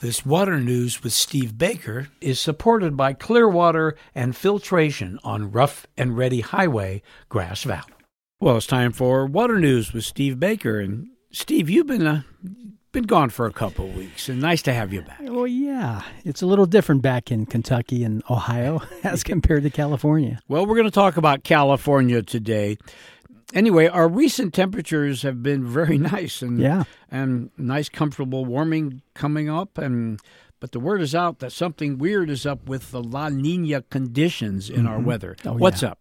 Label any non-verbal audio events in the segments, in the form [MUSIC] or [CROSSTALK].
This water news with Steve Baker is supported by Clearwater and Filtration on Rough and Ready Highway, Grass Valley. Well, it's time for water news with Steve Baker. And Steve, you've been uh, been gone for a couple of weeks, and nice to have you back. Well, yeah, it's a little different back in Kentucky and Ohio [LAUGHS] as compared to California. Well, we're going to talk about California today anyway, our recent temperatures have been very [LAUGHS] nice and yeah. and nice, comfortable warming coming up, and but the word is out that something weird is up with the La Nina conditions in mm-hmm. our weather. Oh, what's yeah. up?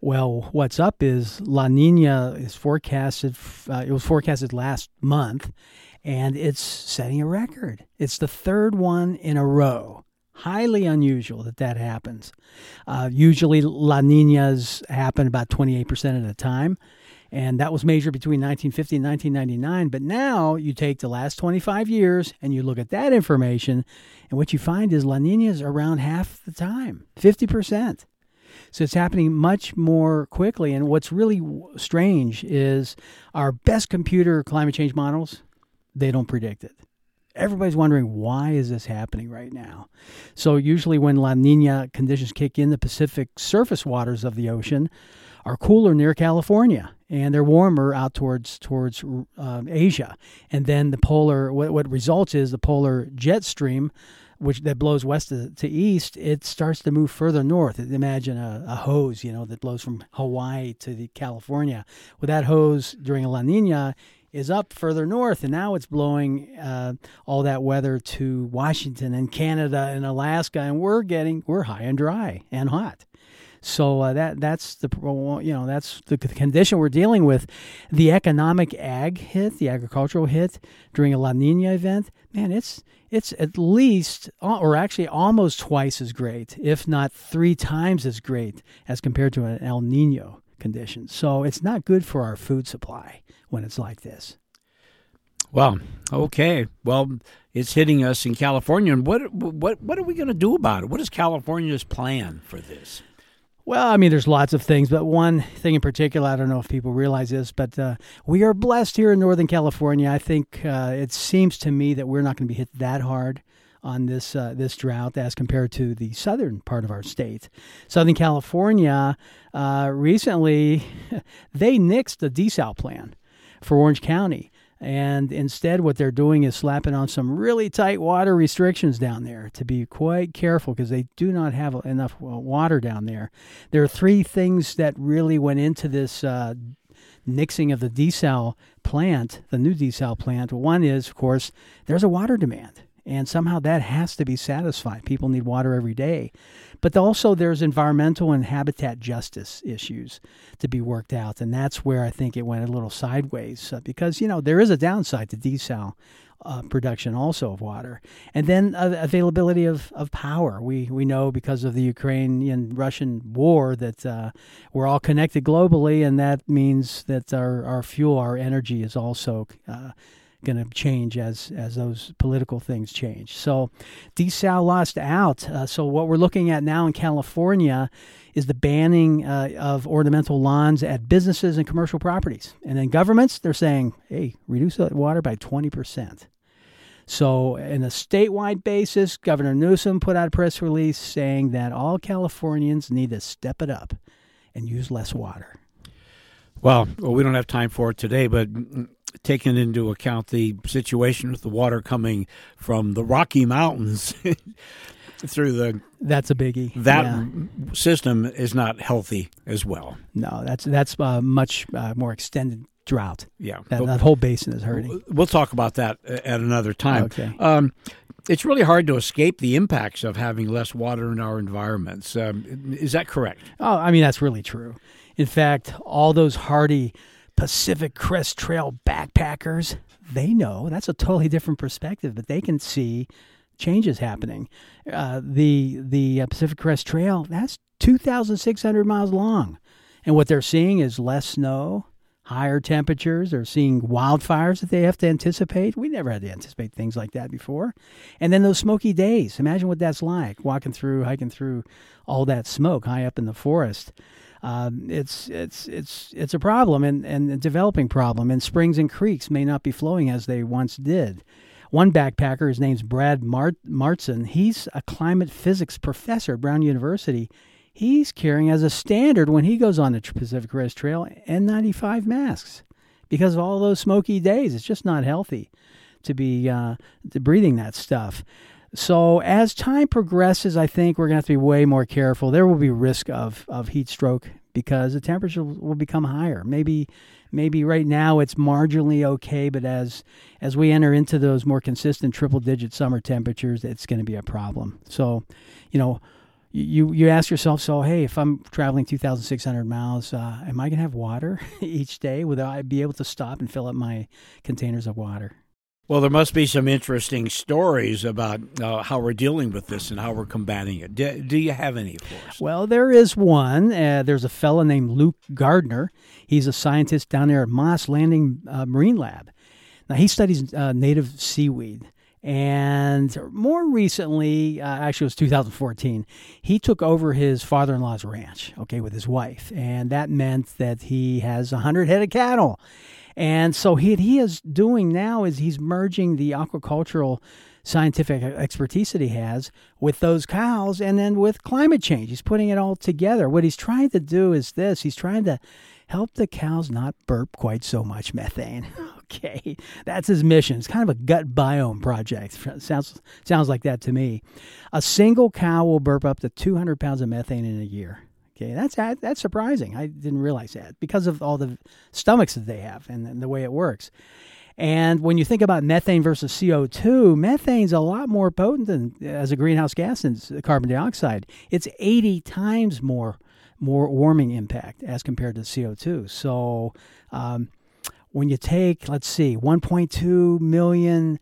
Well, what's up is La Nina is forecasted. Uh, it was forecasted last month, and it's setting a record. It's the third one in a row highly unusual that that happens. Uh, usually, La Ninas happen about 28% of the time. And that was measured between 1950 and 1999. But now you take the last 25 years and you look at that information, and what you find is La Ninas around half the time 50%. So it's happening much more quickly. And what's really strange is our best computer climate change models, they don't predict it everybody's wondering why is this happening right now so usually when la nina conditions kick in the pacific surface waters of the ocean are cooler near california and they're warmer out towards towards um, asia and then the polar what, what results is the polar jet stream which that blows west to, to, east, it starts to move further north. Imagine a, a, hose, you know, that blows from Hawaii to the California. With that hose during a La Nina, is up further north, and now it's blowing uh, all that weather to Washington and Canada and Alaska, and we're getting we're high and dry and hot. So uh, that that's the you know that's the condition we're dealing with. The economic ag hit, the agricultural hit during a La Nina event, man, it's it's at least or actually almost twice as great, if not three times as great as compared to an El Nino condition. So it's not good for our food supply when it's like this. Well, okay. Well, it's hitting us in California, and what what what are we going to do about it? What is California's plan for this? Well, I mean, there's lots of things, but one thing in particular, I don't know if people realize this, but uh, we are blessed here in Northern California. I think uh, it seems to me that we're not going to be hit that hard on this uh, this drought as compared to the southern part of our state. Southern California uh, recently [LAUGHS] they nixed the desal plan for Orange County. And instead, what they're doing is slapping on some really tight water restrictions down there to be quite careful because they do not have enough water down there. There are three things that really went into this uh, nixing of the desal plant, the new desal plant. One is, of course, there's a water demand and somehow that has to be satisfied. People need water every day. But also, there's environmental and habitat justice issues to be worked out, and that's where I think it went a little sideways uh, because, you know, there is a downside to desal. Uh, production also of water, and then uh, availability of, of power. We we know because of the Ukrainian Russian war that uh, we're all connected globally, and that means that our, our fuel, our energy is also uh, going to change as as those political things change. So, desal lost out. Uh, so what we're looking at now in California is the banning uh, of ornamental lawns at businesses and commercial properties. And then governments, they're saying, hey, reduce the water by 20%. So, in a statewide basis, Governor Newsom put out a press release saying that all Californians need to step it up and use less water. Well, well, we don't have time for it today, but taking into account the situation with the water coming from the Rocky Mountains [LAUGHS] through the that's a biggie. That yeah. system is not healthy as well. No, that's that's uh, much uh, more extended drought. Yeah, that, that, whole basin is hurting. We'll talk about that at another time. Okay. Um, it's really hard to escape the impacts of having less water in our environments. Um, is that correct? Oh, I mean that's really true. In fact, all those hardy Pacific Crest Trail backpackers, they know that's a totally different perspective, but they can see changes happening. Uh, the the uh, Pacific Crest Trail that's 2,600 miles long, and what they're seeing is less snow, higher temperatures. They're seeing wildfires that they have to anticipate. We never had to anticipate things like that before. And then those smoky days. Imagine what that's like walking through, hiking through all that smoke high up in the forest um, it's it's it's it's a problem and, and a developing problem. And springs and creeks may not be flowing as they once did. one backpacker, his name's Brad Mart- Marston. He's a climate physics professor at Brown University. He's carrying as a standard when he goes on the Pacific Crest Trail N95 masks because of all those smoky days. It's just not healthy to be uh, to breathing that stuff. So as time progresses, I think we're going to have to be way more careful. There will be risk of, of heat stroke because the temperature will become higher. Maybe maybe right now it's marginally okay, but as as we enter into those more consistent triple digit summer temperatures, it's going to be a problem. So, you know, you you ask yourself, so hey, if I'm traveling 2,600 miles, uh, am I going to have water [LAUGHS] each day? Will I be able to stop and fill up my containers of water? Well, there must be some interesting stories about uh, how we're dealing with this and how we're combating it. Do, do you have any for us? Well, there is one. Uh, there's a fellow named Luke Gardner. He's a scientist down there at Moss Landing uh, Marine Lab. Now, he studies uh, native seaweed. And more recently, uh, actually, it was 2014, he took over his father in law's ranch, okay, with his wife. And that meant that he has 100 head of cattle. And so he he is doing now is he's merging the aquacultural scientific expertise that he has with those cows and then with climate change. He's putting it all together. What he's trying to do is this. He's trying to help the cows not burp quite so much methane. [LAUGHS] okay. That's his mission. It's kind of a gut biome project. Sounds sounds like that to me. A single cow will burp up to 200 pounds of methane in a year. Okay, that's that's surprising. I didn't realize that because of all the stomachs that they have and, the way it works. And when you think about methane versus CO2, methane's a lot more potent than as a greenhouse gas than carbon dioxide. It's 80 times more more warming impact as compared to CO2. So um, when you take, let's see, 1.2 million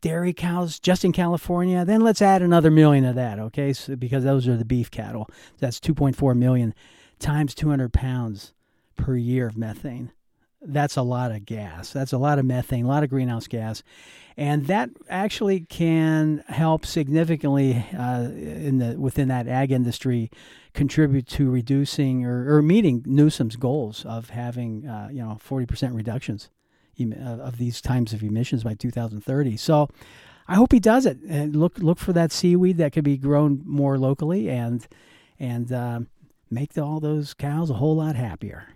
dairy cows just in California, then let's add another million of that, okay? So, because those are the beef cattle. That's 2.4 million times 200 pounds per year of methane. That's a lot of gas. That's a lot of methane, a lot of greenhouse gas. And that actually can help significantly uh, in the within that ag industry contribute to reducing or, or meeting Newsom's goals of having uh, you know 40% reductions of these times of emissions by 2030. So I hope he does it. And look look for that seaweed that could be grown more locally and and uh, make the, all those cows a whole lot happier.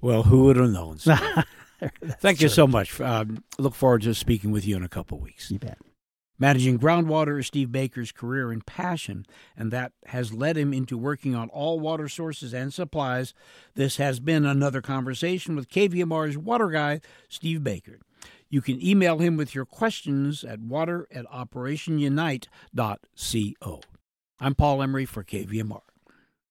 Well, who would have known? [LAUGHS] Thank true. you so much. Um, look forward to speaking with you in a couple weeks. You bet. Managing groundwater is Steve Baker's career and passion, and that has led him into working on all water sources and supplies. This has been another conversation with KVMR's water guy, Steve Baker. You can email him with your questions at water at operationunite.co. I'm Paul Emery for KVMR.